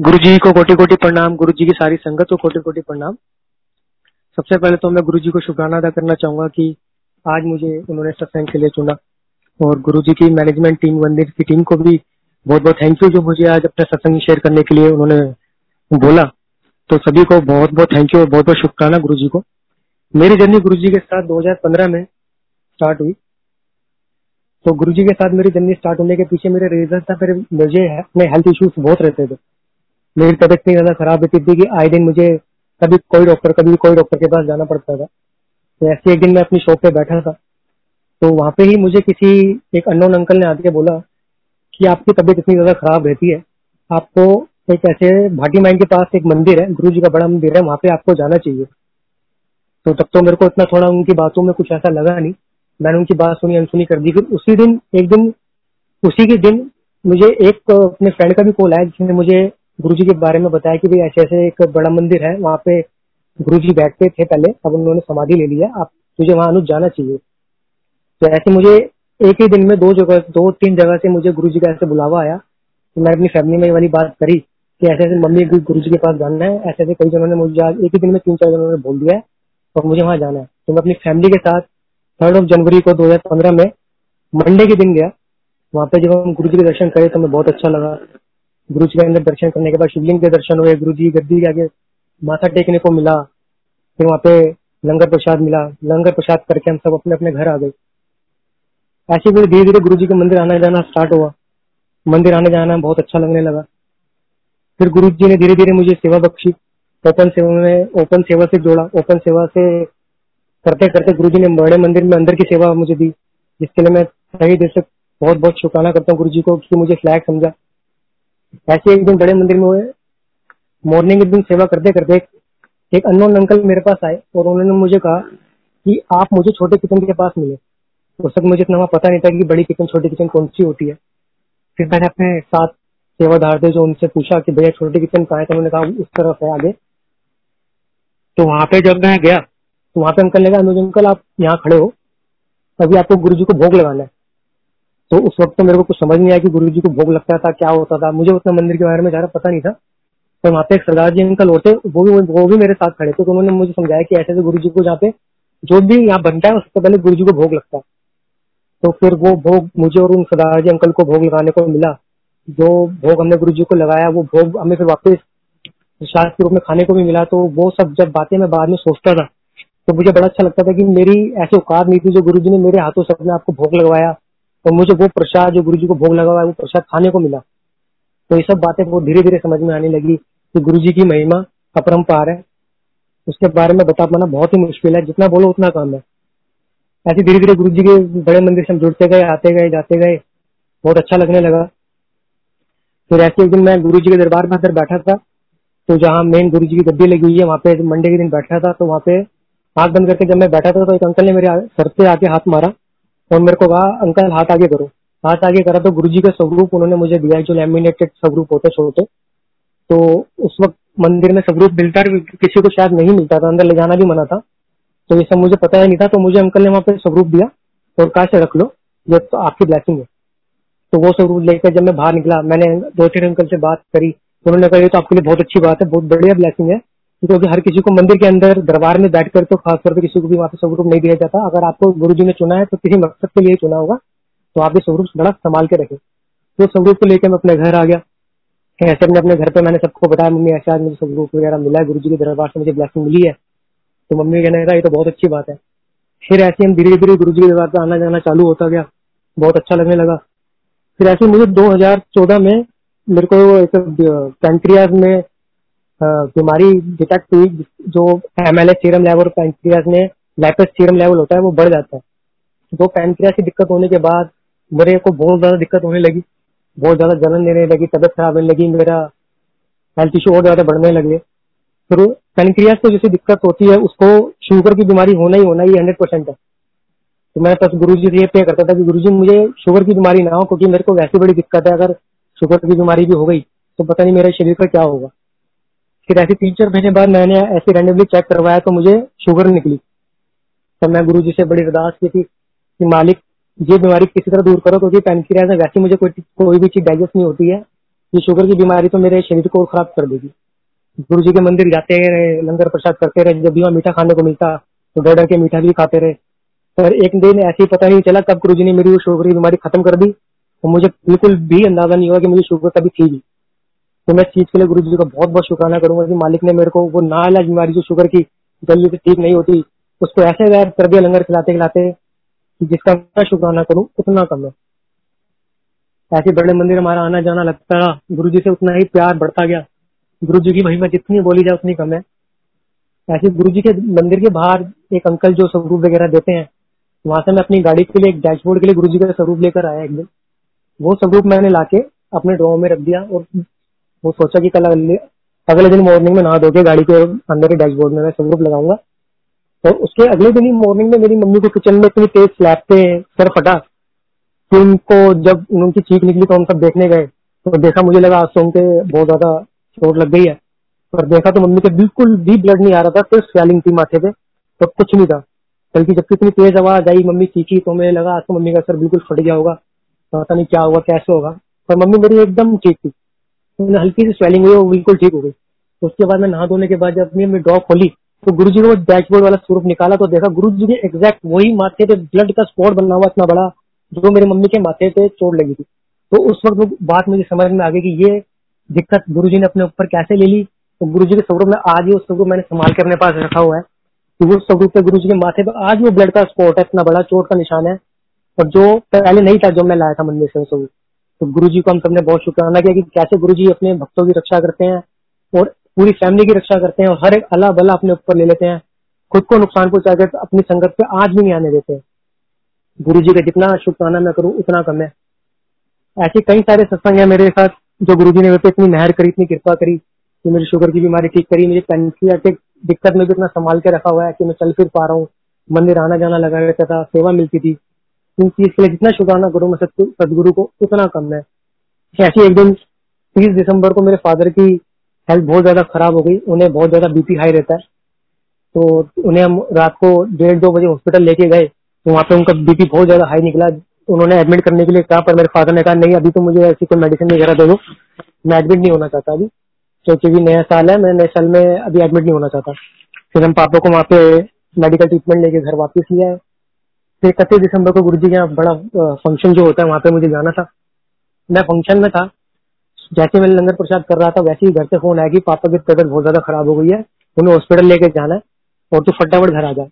गुरु जी को कोटि कोटि प्रणाम गुरु जी की सारी संगत को कोटि कोटि प्रणाम। सबसे पहले तो मैं गुरु जी को शुक्राना अदा करना चाहूँगा कि आज मुझे उन्होंने सत्संग के लिए चुना और गुरु जी की मैनेजमेंट टीम मंदिर की टीम को भी बहुत बहुत थैंक यू जो मुझे आज अपना सत्संग शेयर करने के लिए उन्होंने बोला। तो सभी को बहुत बहुत थैंक यू और बहुत बहुत शुक्राना गुरु जी को। मेरी जर्नी गुरु जी के साथ 2015 में स्टार्ट हुई। तो गुरु जी के साथ मेरी जर्नी स्टार्ट होने के पीछे मेरे रीजन था, फिर मुझे अपने हेल्थ इश्यूज़ बहुत रहते थे। मेरी तबियत इतनी ज़्यादा खराब रहती थी कि। आए दिन मुझे कभी कोई डॉक्टर कभी कोई डॉक्टर के पास जाना पड़ता था। तो ऐसे एक दिन मैं अपनी शॉप पे बैठा था। तो वहाँ पे ही मुझे किसी एक अननोन अंकल ने आके बोला कि आपकी तबीयत इतनी ज़्यादा खराब रहती है। आपको एक ऐसे भाटी माइन के पास एक मंदिर है गुरु जी का बड़ा मंदिर है, वहाँ पे आपको जाना चाहिए। तो तब तो मेरे को इतना थोड़ा उनकी बातों में कुछ ऐसा लगा नहीं। मैंने उनकी बात सुनी, अनसुनी कर दी। फिर उसी दिन, एक दिन, उसी के दिन मुझे एक अपने फ्रेंड का भी कॉल आया जिसने मुझे गुरु जी के बारे में बताया कि भाई ऐसे ऐसे एक बड़ा मंदिर है, वहाँ पे गुरु जी बैठते थे पहले, अब उन्होंने समाधि ले लिया आप तुझे वहाँ अनुज जाना चाहिए। तो ऐसे मुझे एक ही दिन में दो जगह, दो तीन जगह से मुझे गुरु जी का ऐसे बुलावा आया तो मैंने अपनी फैमिली में ये वाली बात करी कि ऐसे ऐसे मम्मी गुरु जी के पास जाना है, ऐसे ऐसे कई जनों ने मुझे एक ही दिन में तीन चार जनों ने बोल दिया है, और मुझे वहाँ जाना है। तो मैं अपनी फैमिली के साथ थर्ड ऑफ़ जनवरी को 2015 में मंडे के दिन गया। वहाँ पे जब हम गुरु जी के दर्शन करे तो हमें बहुत अच्छा लगा। गुरु जी के अंदर दर्शन करने के बाद शिवलिंग के दर्शन हुए, गुरु जी गद्दी के आगे माथा टेकने को मिला, फिर वहाँ पे लंगर प्रसाद मिला। लंगर प्रसाद करके हम सब अपने अपने घर आ गए। ऐसे फिर धीरे धीरे गुरु जी के मंदिर आना जाना स्टार्ट हुआ। मंदिर आने जाना बहुत अच्छा लगने लगा। फिर गुरु जी ने धीरे धीरे मुझे सेवा बख्शी। ओपन सेवा में, ओपन सेवा से जोड़ा। ओपन सेवा से करते करते गुरु जी ने बड़े मंदिर में अंदर की सेवा मुझे दी, जिसके लिए मैं सही दिल से बहुत बहुत शुक्राना करता हूँ गुरु जी को कि मुझे फ्लैग समझा। ऐसे एक दिन बड़े मंदिर में हुए। मॉर्निंग के दिन सेवा करते करते एक अननोन अंकल मेरे पास आए और उन्होंने मुझे कहा कि आप मुझे छोटे किचन के पास मिले। उस वक्त मुझे इतना पता नहीं था कि बड़ी किचन, छोटी किचन कौन सी होती है। फिर मैंने अपने साथ सेवादार थे जो उनसे पूछा कि भैया छोटी किचन कहाँ है तो उन्होंने कहा उस तरफ़ है आगे। तो वहाँ पे जब मैं गया तो वहाँ पे अंकल ने कहा, अनुज अंकल, आप यहाँ खड़े हो। अभी आपको गुरु जी को भोग लगाना है। तो उस वक्त तो मेरे को कुछ समझ नहीं आया कि गुरु जी को भोग लगता था, क्या होता था। मुझे उतना मंदिर के बारे में ज़्यादा पता नहीं था। तो वहाँ पे एक सरदार जी अंकल होते वो भी वो भी मेरे साथ खड़े थे तो उन्होंने मुझे समझाया कि ऐसे गुरु जी को जहाँ पे जो भी यहाँ बनता है, उससे पहले गुरु जी को भोग लगता है। तो फिर वो भोग मुझे और उन सरदार जी अंकल को भोग लगाने को मिला। जो भोग हमने गुरु जी को लगाया, वो भोग हमें फिर वापस प्रसाद के रूप में खाने को भी मिला। तो वो सब जब बातें मैं बाद में सोचता था तो मुझे बड़ा अच्छा लगता था कि मेरी ऐसी औकात नहीं थी जो गुरु जी ने मेरे हाथों से अपने आपको भोग लगवाया। और मुझे वो प्रसाद, जो गुरु जी को भोग लगा हुआ है, वो प्रसाद खाने को मिला। तो ये सब बातें वो धीरे धीरे समझ में आने लगी कि गुरु जी की महिमा अपरम्पार है। उसके बारे में बता पाना बहुत ही मुश्किल है, जितना बोलो उतना काम है। ऐसे धीरे धीरे गुरु जी के बड़े मंदिर से हम जुड़ते गए, आते गए, जाते गए। बहुत अच्छा लगने लगा। फिर ऐसे एक दिन मैं गुरु जी के दरबार में अंदर बैठा था तो जहाँ मेन गुरु जी की गद्दी लगी हुई है, वहाँ पे मंडे के दिन बैठा था तो वहाँ पे हाथ बंद करके जब मैं बैठा था तो एक अंकल ने मेरे सर पे आके हाथ मारा। और मेरे को कहा, अंकल, हाथ आगे करो। हाथ आगे करा तो गुरु जी का स्वरूप उन्होंने मुझे दिया, जो लेमिनेटेड स्वरूप होते, छोटे। तो उस वक्त मंदिर में स्वरूप मिलता किसी को शायद नहीं मिलता था, अंदर ले जाना भी मना था। तो ये सब मुझे पता ही नहीं था तो मुझे अंकल ने वहाँ पे स्वरूप दिया और कहा से रख लो, ये तो आपकी ब्लैसिंग है। तो वो स्वरूप लेकर जब मैं बाहर निकला, मैंने दो तीन अंकल से बात करी। उन्होंने कहा, ये तो आपके लिए बहुत अच्छी बात है, बहुत बढ़िया ब्लैसिंग है। क्योंकि हर किसी को मंदिर के अंदर दरबार में बैठ कर तो खासतौर पर किसी को भी वहाँ पे स्वरूप नहीं दिया जाता। अगर आपको गुरु जी ने चुना है तो किसी मकसद के लिए चुना होगा तो आप ये स्वरूप बड़ा संभाल के रखें। तो स्वरूप को लेकर मैं अपने घर आ गया। ऐसे अपने अपने घर पे मैंने सबको बताया, मम्मी, ऐसे मुझे स्वरूप वगैरह मिला है गुरु जी के दरबार से मुझे ब्लैसिंग मिली है। तो मम्मी कहने लगा, ये तो बहुत अच्छी बात है। फिर ऐसे हम धीरे धीरे गुरु जी के दरबार पर आना जाना चालू होता गया। बहुत अच्छा लगने लगा। फिर ऐसे मुझे 2014 में मेरे को एक पेंट्रियाज में बीमारी डिटेक्ट हुई, जो M L serum level pancreas में लैपस सीरम लेवल होता है, वो बढ़ जाता है। तो पेंट्रियाज की दिक्कत होने के बाद मेरे को बहुत ज़्यादा दिक्कत होने लगी, बहुत ज़्यादा जलन देने लगी, तबियत खराब होने लगी, मेरा हेल्थ इशू और ज़्यादा बढ़ने लगे। फिर पेनक्रियाज को जैसी दिक्कत होती है, उसको शुगर की बीमारी होना ही होना ही हंड्रेड परसेंट है। तो मैं बस गुरु जी से ये पे करता था कि गुरु जी मुझे शुगर की बीमारी ना हो, क्योंकि मेरे को वैसी बड़ी दिक्कत है, अगर शुगर की बीमारी भी हो गई तो पता नहीं मेरे शरीर का क्या होगा। फिर ऐसे तीन चार महीने बाद मैंने ऐसे रैंडमली चेक करवाया तो मुझे शुगर निकली। तो मैं गुरु जी से बड़ी अरदास की थी कि मालिक, ये बीमारी किसी तरह दूर करो क्योंकि पेनक्रियाज में वैसे मुझे कोई कोई भी चीज़ डाइजेस्ट नहीं होती है। ये शुगर की बीमारी तो मेरे शरीर को खराब कर देगी। गुरु जी के मंदिर जाते रहे, लंगर प्रसाद करते रहे, जब भी वहाँ मीठा खाने को मिलता तो डर डर के मीठा भी खाते रहे। पर एक दिन ऐसे ही पता नहीं चला कब गुरु जी ने मेरी वो शुगर की बीमारी खत्म कर दी। और मुझे बिल्कुल भी अंदाज़ा नहीं हुआ कि मुझे शुगर कभी थी भी। तो मैं चीज़ के लिए गुरु जी का बहुत बहुत शुक्राना करूँगा कि मालिक ने मेरे को वो नाइलाज बीमारी जो शुगर की जल्दी से ठीक नहीं होती, उसको ऐसे गैर कर लंगर खिलाते खिलाते जिसका मैं शुक्राना करूँ, उतना कम है। ऐसे बड़े मंदिर हमारा आना जाना लगता रहा गुरु जी से उतना ही प्यार बढ़ता गया। गुरु जी की महिमा जितनी बोली जाए उतनी कम है। ऐसे गुरु जी के मंदिर के बाहर एक अंकल जो स्वरूप वगैरह देते हैं, वहाँ से मैं अपनी गाड़ी के लिए, एक डैशबोर्ड के लिए गुरु जी का स्वरूप लेकर आया एक दिन। वो स्वरूप मैंने लाके अपने ड्रॉ में रख दिया और वो सोचा कि कल अगले अगले दिन मॉर्निंग में नहा धो के गाड़ी के अंदर ही डैशबोर्ड में मैं स्वरूप लगाऊँगा। और उसके अगले दिन ही मॉर्निंग में मेरी मम्मी को किचन में इतनी तेज स्लैब पे सर फटा कि उनको जब उनकी चीख निकली तो हम सब देखने गए। तो देखा मुझे लगा आज तो उनके बहुत ज़्यादा चोट लग गई है। और देखा तो मम्मी के बिल्कुल भी ब्लड नहीं आ रहा था, सिर्फ़ स्वेलिंग थी माथे पे तो कुछ नहीं था। बल्कि जब इतनी तेज आवाज़ आई, मम्मी चीखी तो मुझे लगा आज तो मम्मी का सर बिल्कुल फट गया होगा। पता नहीं क्या होगा, कैसे होगा। पर मम्मी मेरी एकदम ठीक थी। तो हल्की सी स्वेलिंग हुई वो बिल्कुल ठीक हो गई। तो उसके बाद मैं नहा धोने के बाद जब अपनी अपनी खोली तो गुरु जी ने वो डैशबोर्ड वाला स्वरूप निकाला तो देखा गुरु जी ने एग्जैक्ट वही माथे पे ब्लड का स्पॉट बना हुआ इतना बड़ा जो मेरी मम्मी के माथे पे चोट लगी थी। तो उस वक्त वो बात मुझे समझ में आ गई कि ये दिक्कत गुरु जी ने अपने ऊपर कैसे ले ली? तो गुरु जी के स्वरूप में आज ही उस स्वरूप मैंने संभाल के अपने पास रखा हुआ है कि वो स्वरूप पे गुरु जी के माथे पे आज वो ब्लड का स्पॉट है, इतना बड़ा चोट का निशान है। और जो पहले नहीं था जो मैं लाया था मंदिर से स्वरूप तो गुरु जी को हम सबने बहुत शुक्राना किया कि कैसे गुरु जी अपने भक्तों की रक्षा करते हैं और पूरी फैमिली की रक्षा करते हैं और हर एक अला बला अपने ऊपर ले लेते हैं। खुद को नुकसान पहुँचा कर अपनी संगत पे आज भी नहीं आने देते। गुरु जी का जितना शुक्राना मैं करूँ, उतना कम है। ऐसे कई सारे सत्संग है मेरे साथ, जो गुरु जी ने मेरे पे इतनी मेहर करी, इतनी कृपा करी कि मेरी शुगर की बीमारी ठीक करी मुझे पैंक्रियाटिक दिक्कत में भी इतना संभाल के रखा हुआ है कि मैं चल फिर पा रहा हूँ। मंदिर आना जाना लगा रहता था, सेवा मिलती थी। इन चीज़ के लिए जितना शुक्राना करूँ मैं सदगुरु को, उतना कम है। ऐसे एक दिन, तीस दिसंबर को मेरे फादर की हेल्थ बहुत ज़्यादा खराब हो गई, उन्हें बहुत ज़्यादा बीपी हाई रहता है। तो उन्हें हम रात को डेढ़ दो बजे हॉस्पिटल लेके गए तो वहाँ पे उनका बीपी बहुत ज़्यादा हाई निकला। उन्होंने एडमिट करने के लिए कहा, पर मेरे फादर ने कहा, नहीं, अभी तो मुझे ऐसी कोई मेडिसिन वगैरह दे दो। मैं एडमिट नहीं होना चाहता अभी। क्योंकि अभी नया साल है, मैं नए साल में अभी एडमिट नहीं होना चाहता। फिर हम पापा को वहाँ पे मेडिकल ट्रीटमेंट लेके घर वापस लिया है फिर इकतीस दिसंबर को गुरु जी के यहाँ बड़ा फ़ंक्शन जो होता है, वहाँ पे मुझे जाना था। मैं फ़ंक्शन में था, जैसे मैं लंगर प्रसाद कर रहा था, वैसे ही घर से फ़ोन आया कि पापा की तबियत बहुत ज़्यादा खराब हो गई है उन्हें हॉस्पिटल लेके जाना है और तू फटाफट घर आ जाए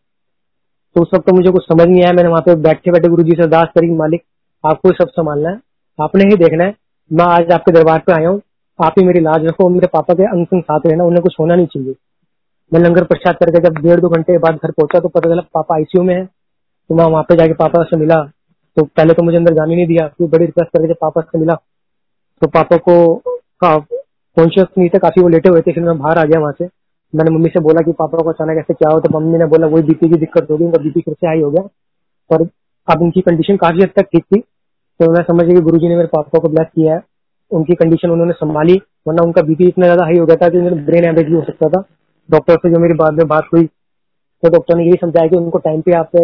तो उस वक्त तो मुझे कुछ समझ नहीं आया, मैंने वहाँ पे बैठे बैठे गुरु जी से अरदास करी मालिक, आपको सब संभालना है, आपने ही देखना है। मैं आज आपके दरबार पे आया हूँ, आप ही मेरी लाज रखो, मेरे पापा के अंग संग साथ रहना, उन्हें कुछ होना नहीं चाहिए। मैं लंगर प्रसाद करके जब डेढ़ दो घंटे बाद घर पहुँचा तो पता चला पापा आईसीयू में है। तो मैं वहाँ पे जाके पापा से मिला। तो पहले तो मुझे अंदर जाने नहीं दिया, फिर बड़ी रिक्वेस्ट करके जब पापा से मिला तो पापा को कॉन्शियस नहीं थे, काफ़ी वो लेटे हुए थे फिर मैं बाहर आ गया वहाँ से। मैंने मम्मी से बोला कि पापा को अचानक ऐसे क्या हो तो मम्मी ने बोला, वही बीपी की दिक्कत होगी, उनका बीपी फिर से हाई हो गया। और अब उनकी कंडीशन काफ़ी हद तक ठीक थी। तो मैं समझ गया कि गुरु ने मेरे पापा को ब्लेस किया है। उनकी कंडीशन उन्होंने संभाली, वरना उनका बीपी इतना ज़्यादा हाई हो गया था कि ब्रेन एवरेज भी हो सकता था। डॉक्टर से जो मेरी बाद में बात हुई तो डॉक्टर ने यही समझाया कि उनको टाइम पे आप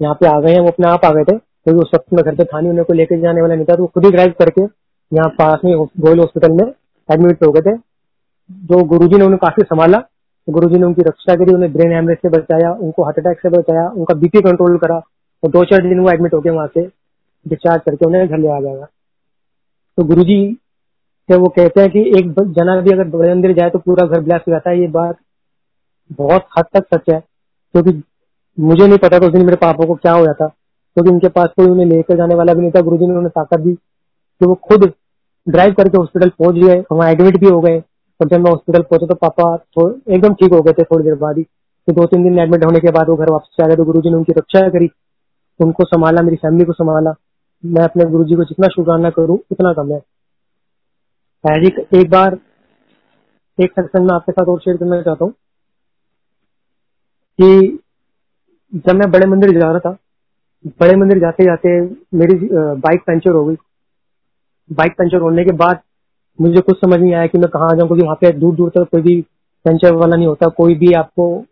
यहाँ पे आ गए हैं, वो अपने आप आ गए थे। क्योंकि उस वक्त में घर पे था नहीं, उन्हें को लेकर जाने वाला नहीं था तो खुद ही ड्राइव करके यहाँ पास में गोयल हॉस्पिटल में एडमिट हो गए थे। जो गुरुजी ने उन्हें काफ़ी संभाला तो गुरुजी ने उनकी रक्षा करी, उन्हें ब्रेन हेमरेज से बचाया, उनको हार्ट अटैक से बचाया, उनका बीपी कंट्रोल करा, और दो चार दिन वो एडमिट हो गए वहाँ से डिस्चार्ज करके उन्हें घर ले आ जाएगा तो गुरु जी से वो कहते हैं कि एक जना भी अगर बड़े मंदिर जाए तो पूरा घर ब्लैस हो जाता है, ये बात बहुत हद तक सच है, क्योंकि मुझे नहीं पता था उस दिन मेरे पापा को क्या हो था, क्योंकि उनके पास कोई उन्हें लेकर जाने वाला भी नहीं था गुरु ने उन्हें ताकत दी। कि वो खुद ड्राइव करके हॉस्पिटल पहुँच गए, वहाँ एडमिट भी हो गए। और जब मैं हॉस्पिटल पहुँचे तो पापा एकदम ठीक हो गए थे थोड़ी देर बाद ही। तो दो तीन दिन एडमिट होने के बाद वो घर वापस आ गए तो गुरु ने उनकी रक्षा करी, उनको संभाला, मेरी फैमिली को संभाला। मैं अपने गुरु को जितना शुक्राना करूँ, उतना कम है। एक बार, एक सत्संग में आपके साथ और शेयर करना चाहता हूँ कि जब मैं बड़े मंदिर जा रहा था, बड़े मंदिर जाते जाते मेरी बाइक पंचर हो गई। बाइक पंचर होने के बाद मुझे कुछ समझ नहीं आया कि मैं कहाँ जाऊँ, क्योंकि वहाँ पे दूर दूर तक कोई भी पंचर वाला नहीं होता, कोई भी आपको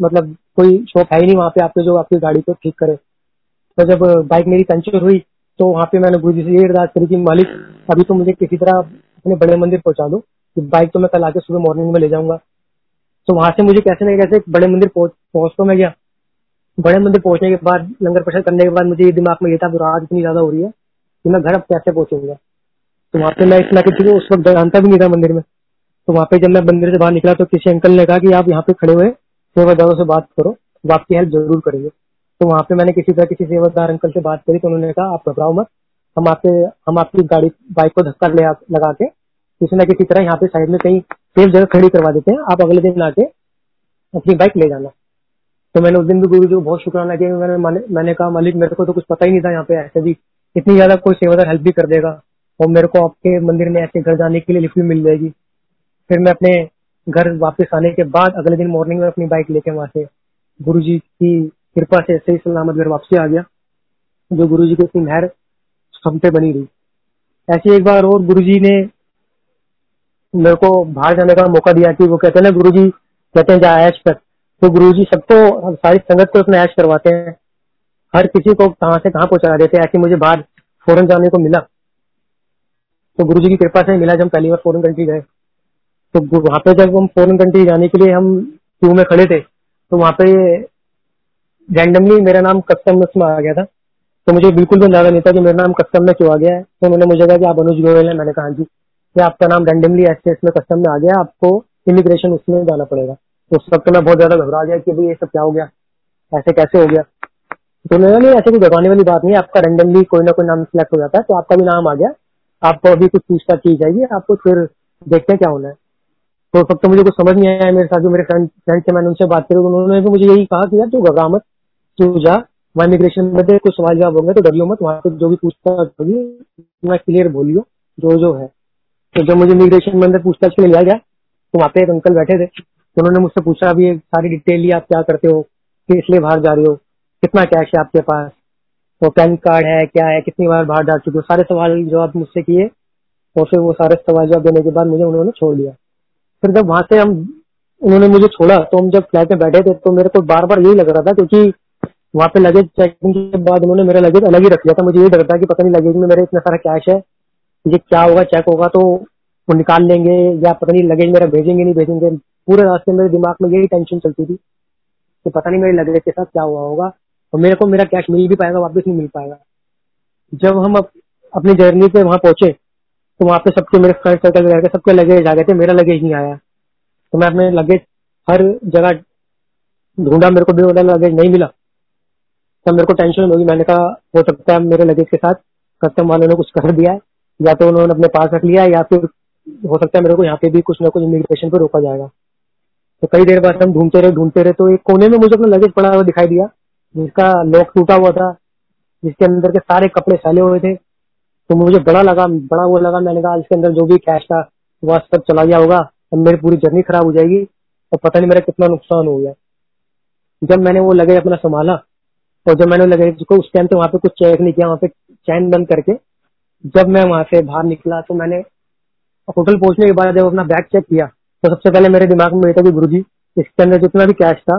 मतलब कोई शॉप है ही नहीं वहाँ पे आपके, जो आपकी गाड़ी को ठीक करे। तो जब बाइक मेरी पंचर हुई तो वहाँ पे मैंने गुरु जी से ये अरदास करी कि, मालिक, अभी तो मुझे किसी तरह अपने बड़े मंदिर पहुँचा दो, कि बाइक तो मैं कल आके सुबह मॉर्निंग में ले जाऊँगा। तो वहाँ से मुझे कैसे नहीं कैसे बड़े मंदिर पहुँच तो मैं गया। बड़े मंदिर पहुँचने के बाद, लंगर प्रसाद करने के बाद मुझे ये दिमाग में ये था रात इतनी ज़्यादा हो रही है कि मैं घर अब कैसे पहुंचूँगा। तो वहाँ पे मैं इतना किसी उस वक्त जानता भी नहीं था मंदिर में। तो वहाँ पे जब मैं मंदिर से बाहर निकला तो किसी अंकल ने कहा कि आप यहाँ पे खड़े हुए सेवादारों से बात करो, वो आपकी हेल्प ज़रूर करेंगे। तो वहाँ पे मैंने किसी तरह किसी सेवादार अंकल से बात करी तो उन्होंने कहा, आप घबराओ मत, हम आपके हम आपकी गाड़ी, बाइक को धक्का ले लगा के किसी न किसी तरह यहाँ पे साइड में कहीं सेफ़ जगह खड़ी करवा देते हैं। आप अगले दिन आके अपनी बाइक ले जाना। तो मैंने उस दिन भी गुरु जी को बहुत शुक्राना किया मैंने मैंने कहा, मालिक, मेरे को तो कुछ पता ही नहीं था यहाँ पे ऐसे भी। इतनी ज़्यादा कोई सेवादार हेल्प भी कर देगा और मेरे को आपके मंदिर में ऐसे घर जाने के लिए लिफ्ट भी मिल जाएगी। फिर मैं अपने घर वापस आने के बाद अगले दिन मॉर्निंग में अपनी बाइक लेके वहाँ से गुरु जी की कृपा से सही सलामत घर वापसी आ गया, जो गुरु जी की इतनी मेहर पे बनी रही। ऐसे एक बार और गुरु जी ने मेरे को बाहर जाने का मौका दिया कि वो कहते हैं ना गुरु जी कहते हैं, जा ऐश कर तो गुरु जी सबको सारी संगत को उसमें ऐश करवाते हैं। हर किसी को कहाँ से कहाँ पहुँचा देते हैं, ऐसे मुझे बाहर फॉरन जाने को मिला। तो गुरु जी की कृपा से मिला जब पहली बार फॉरन कंट्री गए। तो वहाँ पे जब हम फॉरन कंट्री जाने के लिए हम क्यू में खड़े थे तो वहाँ पे रैंडमली मेरा नाम कस्टम में आ गया था। तो मुझे बिल्कुल भी अंदाज़ा नहीं था कि मेरा नाम कस्टम में क्यों आ गया है। तो उन्होंने मुझे कहा कि आप अनुज गोयल है, मैंने कहा हाँ जी, कि आपका नाम रैंडमली ऐसे इसमें कस्टम में आ गया आपको इमिग्रेशन उसमें जाना पड़ेगा। तो उस वक्त मैं बहुत ज़्यादा घबरा गया कि भाई ये सब क्या हो गया? ऐसे कैसे हो गया? तो उन्होंने नहीं, ऐसे कोई घबराने वाली बात नहीं आपका रैंडमली कोई ना कोई नाम सिलेक्ट हो जाता है तो आपका भी नाम आ गया। आपको अभी कुछ पूछताछ की जाएगी, आपको फिर देखते हैं क्या होना है। तो सब तो मुझे कुछ समझ नहीं आया मेरे साथ जो मेरे फ्रेंड फ्रेंड से मैंने उनसे बात करी, उन्होंने भी मुझे यही कहा कि यार, तू घबरा मत, तू जा, वहाँ इमिग्रेशन में कुछ सवाल जवाब होंगे तो डरियो मत, वहाँ पे जो भी पूछताछ होगी, मैं क्लियर बोलियो, जो जो है। तो जब मुझे इमिग्रेशन में पूछताछ के लिए लिया गया तो वहाँ पे एक अंकल बैठे थे। तो उन्होंने मुझसे पूछा, अभी सारी डिटेल ली आप क्या करते हो? किस लिए बाहर जा रहे हो? कितना कैश है आपके पास? तो पैन कार्ड है, क्या है? कितनी बार बाहर जा चुके हो? सारे सवाल जवाब मुझसे किए और फिर वो सारे सवाल जवाब देने के बाद मुझे उन्होंने छोड़ दिया। फिर जब वहाँ से हम, उन्होंने मुझे छोड़ा तो हम जब फ़्लाइट में बैठे थे तो मेरे को बार बार यही लग रहा था क्योंकि वहाँ पे लगेज चेकिंग के बाद उन्होंने मेरा लगेज अलग ही रख लिया था। मुझे यही डर था कि पता नहीं लगेज में मेरे इतना सारा कैश है, ये क्या होगा चेक होगा तो वो निकाल लेंगे या पता नहीं लगेज मेरा भेजेंगे नहीं भेजेंगे पूरे रास्ते मेरे दिमाग में यही टेंशन चलती थी कि पता नहीं मेरे लगेज के साथ क्या हुआ होगा। और मेरे को मेरा कैश मिल भी पाएगा वापस नहीं मिल पाएगा। जब हम अप, अपनी जर्नी पे वहाँ पहुँचे तो वहाँ पे सबके मेरे फ्रेंड सर्कल गए सबके लगेज आ गए थे मेरा लगेज नहीं आया। तो मैं अपने लगेज हर जगह ढूंढा मेरे को भी वाला लगेज नहीं मिला। तब मेरे को टेंशन होगी मैंने कहा हो सकता है मेरे लगेज के साथ कस्टम वालों ने कुछ कर दिया है या तो उन्होंने अपने पास रख लिया या फिर हो सकता है मेरे को यहाँ पे भी कुछ ना कुछ इमिग्रेशन पे रोका जाएगा। तो कई देर बाद हम ढूंढते रहे ढूंढते रहे तो एक कोने में मुझे अपना लगेज पड़ा हुआ दिखाई दिया, जिसका लॉक टूटा हुआ था, जिसके अंदर के सारे कपड़े फैले हुए थे। तो मुझे बड़ा लगा, बड़ा वो लगा, मैंने कहा, इसके अंदर जो भी कैश था वह सब चला गया होगा, अब मेरी पूरी जर्नी खराब हो जाएगी, और पता नहीं मेरा कितना नुकसान हो गया। जब मैंने वो लगेज अपना संभाला, और जब मैंने लगेज को, उस टाइम पे वहाँ पे कुछ चेक नहीं किया, वहाँ पे चैन बंद करके, जब मैं वहाँ से बाहर निकला तो मैंने होटल पहुँचने के बाद जब अपना बैग चेक किया तो सबसे पहले मेरे दिमाग में था कि गुरु जी इसके अंदर जितना भी कैश था,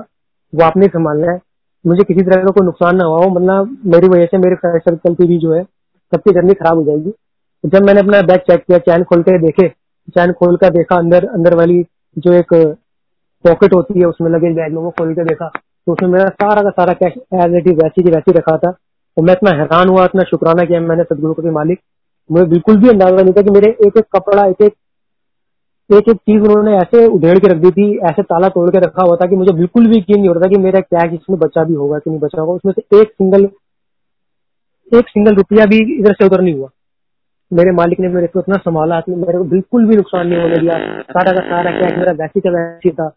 वो आपने संभालना है। मुझे किसी तरह का कोई नुकसान ना हुआ हो मतलब मेरी वजह से मेरे फ्रेंड सर्कल की भी जो है सबकी जर्नी खराब हो जाएगी। तो जब मैंने अपना बैग चेक किया चैन खोल के देखे चैन खोल कर देखा, अंदर अंदर वाली जो एक पॉकेट होती है, उसमें लगे बैग में, वो खोल के देखा तो उसमें मेरा सारा का सारा कैश एज इट इज़ वैसी की वैसी रखा था। तो मैं इतना हैरान हुआ, इतना शुक्राना किया मैंने सदगुरु के मालिक। मुझे बिल्कुल भी अंदाज़ा नहीं था कि मेरे एक एक कपड़ा, एक एक एक एक चीज़ उन्होंने ऐसे उधेड़ के रख दी थी, ऐसे ताला तोड़ के रखा हुआ था कि मुझे बिल्कुल भी यकीन नहीं हो रहा था कि मेरा कैश इसमें बचा भी होगा कि नहीं बचा होगा। उसमें से एक सिंगल एक सिंगल रुपया भी इधर से उधर नहीं हुआ। मेरे मालिक ने मेरे को इतना संभाला कि मेरे को बिल्कुल भी नुकसान नहीं होने दिया। सारा का सारा कैश मेरा वैसी का वैसी था।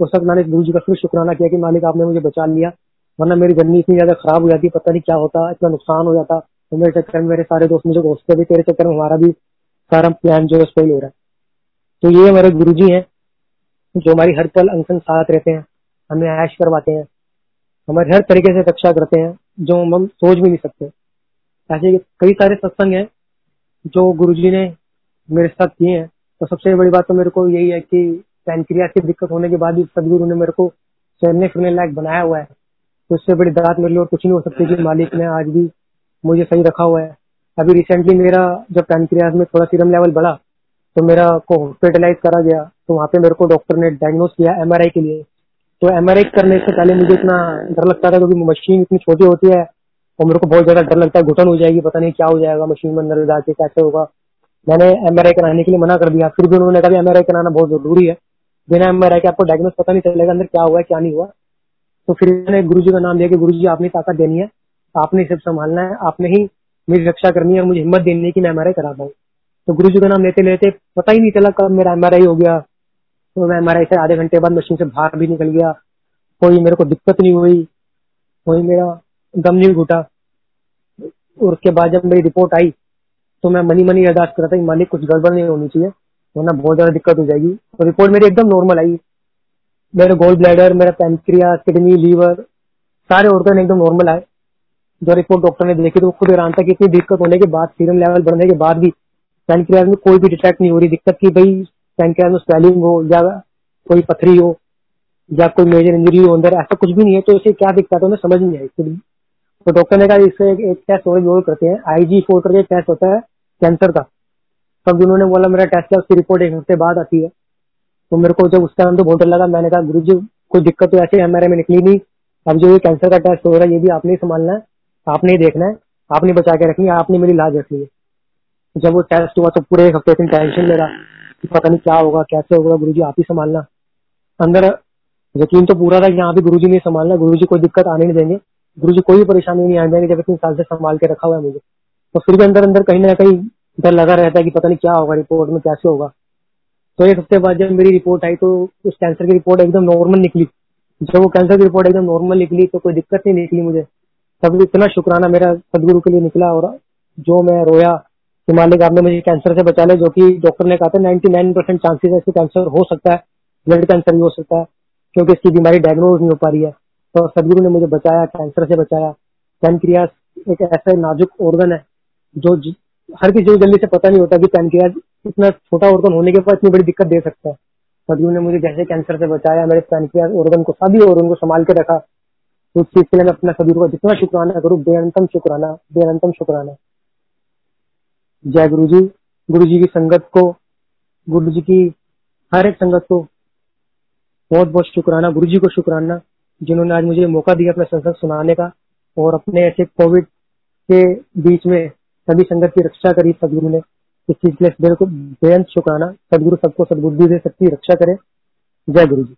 तो सब मैंने गुरु जी का फिर शुक्राना किया कि मालिक आपने मुझे बचा लिया, वरना मेरी जर्नी इतनी ज़्यादा खराब हो जाती, पता नहीं क्या होता, इतना नुकसान हो जाता। तो मेरे चक्कर में मेरे सारे दोस्त मुझे घोषते भी, तेरे चक्कर में हमारा भी सारा प्लान जो है स्पेल हो रहा है। तो ये हमारे गुरु जी हैं, जो हमारी हर पल अंग साथ रहते हैं, हमें ऐश करवाते हैं, हमारे हर तरीके से रक्षा करते हैं, जो हम सोच भी नहीं सकते। ऐसे कई सारे सत्संग हैं, जो गुरु जी ने मेरे साथ किए हैं। तो सबसे बड़ी बात तो मेरे को यही है कि पैनक्रिया की दिक्कत होने के बाद भी सदगुरु ने मेरे को चलने फिरने लायक बनाया हुआ है। तो इससे बड़ी दात मेरे लिए और कुछ नहीं हो सकती कि मालिक ने आज भी मुझे सही रखा हुआ है। अभी रिसेंटली मेरा जब पैनक्रियाज में थोड़ा सीरम लेवल बढ़ा तो मेरा को हॉस्पिटलाइज करा गया तो वहाँ पे मेरे को डॉक्टर ने डायग्नोज किया एमआरआई के लिए। तो एमआरआई करने से पहले मुझे इतना डर लगता था, क्योंकि मशीन इतनी छोटी होती है, और मेरे को बहुत ज़्यादा डर लगता है, घुटन हो जाएगी, पता नहीं क्या हो जाएगा मशीन में अंदर जाके कैसे होगा। मैंने एमआरआई कराने के लिए मना कर दिया। फिर भी उन्होंने कहा एम एमआरआई कराना बहुत ज़रूरी है। बिना एमआरआई के आपको डायग्नोस पता नहीं चलेगा, अंदर क्या हुआ क्या नहीं हुआ। तो फिर मैंने गुरु जी का नाम लिया कि गुरु जी आपने ताकत देनी है। आपने सब संभालना है। आपने ही मेरी रक्षा करनी है और मुझे हिम्मत देनी है कि मैं एमआरआई करा पाऊँ। तो गुरु जी का नाम लेते लेते पता ही नहीं चला कब मेरा एमआरआई हो गया। तो मैं एमआरआई से आधे घंटे बाद मशीन से बाहर भी निकल गया। कोई मेरे को दिक्कत नहीं हुई। कोई मेरा दम नहीं घुटा। और उसके बाद जब मेरी रिपोर्ट आई तो मैं मनी मनी अरदास कर रहा था कि मालिक, कुछ गड़बड़ नहीं होनी चाहिए, वरना बहुत ज़्यादा दिक्कत हो जाएगी। तो रिपोर्ट मेरी एकदम नॉर्मल आई। मेरे गोल्ड ब्लैडर मेरा पेंक्रिया किडनी लीवर सारे ऑर्गन एकदम नॉर्मल आए। जो रिपोर्ट डॉक्टर ने देखी तो खुद हैरान था कि इतनी दिक्कत होने के बाद सीरम लेवल बढ़ने के बाद भी पेंक्रियाज में कोई भी डिटेक्ट नहीं हो रही। दिक्कत की भाई पेंक्रियाज में स्वेलिंग हो, या कोई पथरी हो, या कोई मेजर इंजरी हो अंदर, ऐसा कुछ भी नहीं है तो इसे क्या दिक्कत है समझ नहीं आई खुद तो डॉक्टर ने कहा इससे एक टेस्ट और जो करते हैं। आईजी फोर करके टेस्ट होता है कैंसर का। तब जिन्होंने बोला, मेरा टेस्ट है उसकी रिपोर्ट एक हफ़्ते बाद आती है। तो मेरे को जब उस टाइम तो बहुत डर लगा। मैंने कहा गुरु जी कोई दिक्कत तो ऐसे हमारे में निकली नहीं। अब जो ये कैंसर का टेस्ट हो रहा है, ये भी आपने संभालना है। आपने ही देखना है। आपने बचा के रखनी है, आपने मेरी लाज रखनी है। जब वो टेस्ट हुआ तो पूरे एक हफ़्ते दिन टेंशन रहा पता नहीं क्या होगा, कैसे होगा गुरु जी आप ही संभालना। अंदर यकीन तो पूरा था यहाँ पे गुरु जी नहीं संभालना गुरु जी कोई दिक्कत आने नहीं देंगे। गुरु जी कोई परेशानी नहीं आने देंगे जब इतने साल से संभाल के रखा हुआ है मुझे। तो फिर भी अंदर अंदर कहीं ना कहीं डर लगा रहता है कि पता नहीं क्या होगा रिपोर्ट में कैसे होगा। तो एक हफ़्ते बाद जब मेरी रिपोर्ट आई तो उस कैंसर की रिपोर्ट एकदम नॉर्मल निकली। जब वो कैंसर की रिपोर्ट एकदम नॉर्मल निकली तो कोई दिक्कत नहीं निकली मुझे। तब इतना शुक्राना मेरा सदगुरु के लिए निकला और जो मैं रोया कि मालिक आपने मुझे कैंसर से बचा लिया जो कि डॉक्टर ने कहा था नाइन्टी नाइन परसेंट चांसेस है कैंसर हो सकता है ब्लड कैंसर भी हो सकता है, क्योंकि इसकी बीमारी डायग्नोज नहीं हो पा रही है। तो सदगुरु ने मुझे बचाया कैंसर से बचाया। पैनक्रियास एक ऐसा नाजुक ऑर्गन है, जो हर किसी को जल्दी से पता नहीं होता कि पैनक्रियाज इतना छोटा ऑर्गन होने के बाद इतनी बड़ी दिक्कत दे सकता है। सदगुरु ने मुझे जैसे कैंसर से बचाया, मेरे पैनक्रियाज ऑर्गन को, सभी ऑर्गन को संभाल के रखा। तो उस चीज़ के लिए मैं अपना सदगुरु का जितना शुक्राना करूँ बेअंतम शुक्राना बेअंतम शुक्राना। जय गुरु जी गुरु जी की संगत को गुरु जी की हर एक संगत को बहुत बहुत शुक्राना गुरु जी को शुक्राना, जिन्होंने आज मुझे मौका दिया अपना संसद सुनाने का और अपने ऐसे कोविड के बीच में सभी संगत की रक्षा करी, सदगुरु ने। इस चीज़ के लिए बेअंत शुक्राना, सदगुरु सबको सदबुद्धि दे सकती रक्षा करे। जय गुरु जी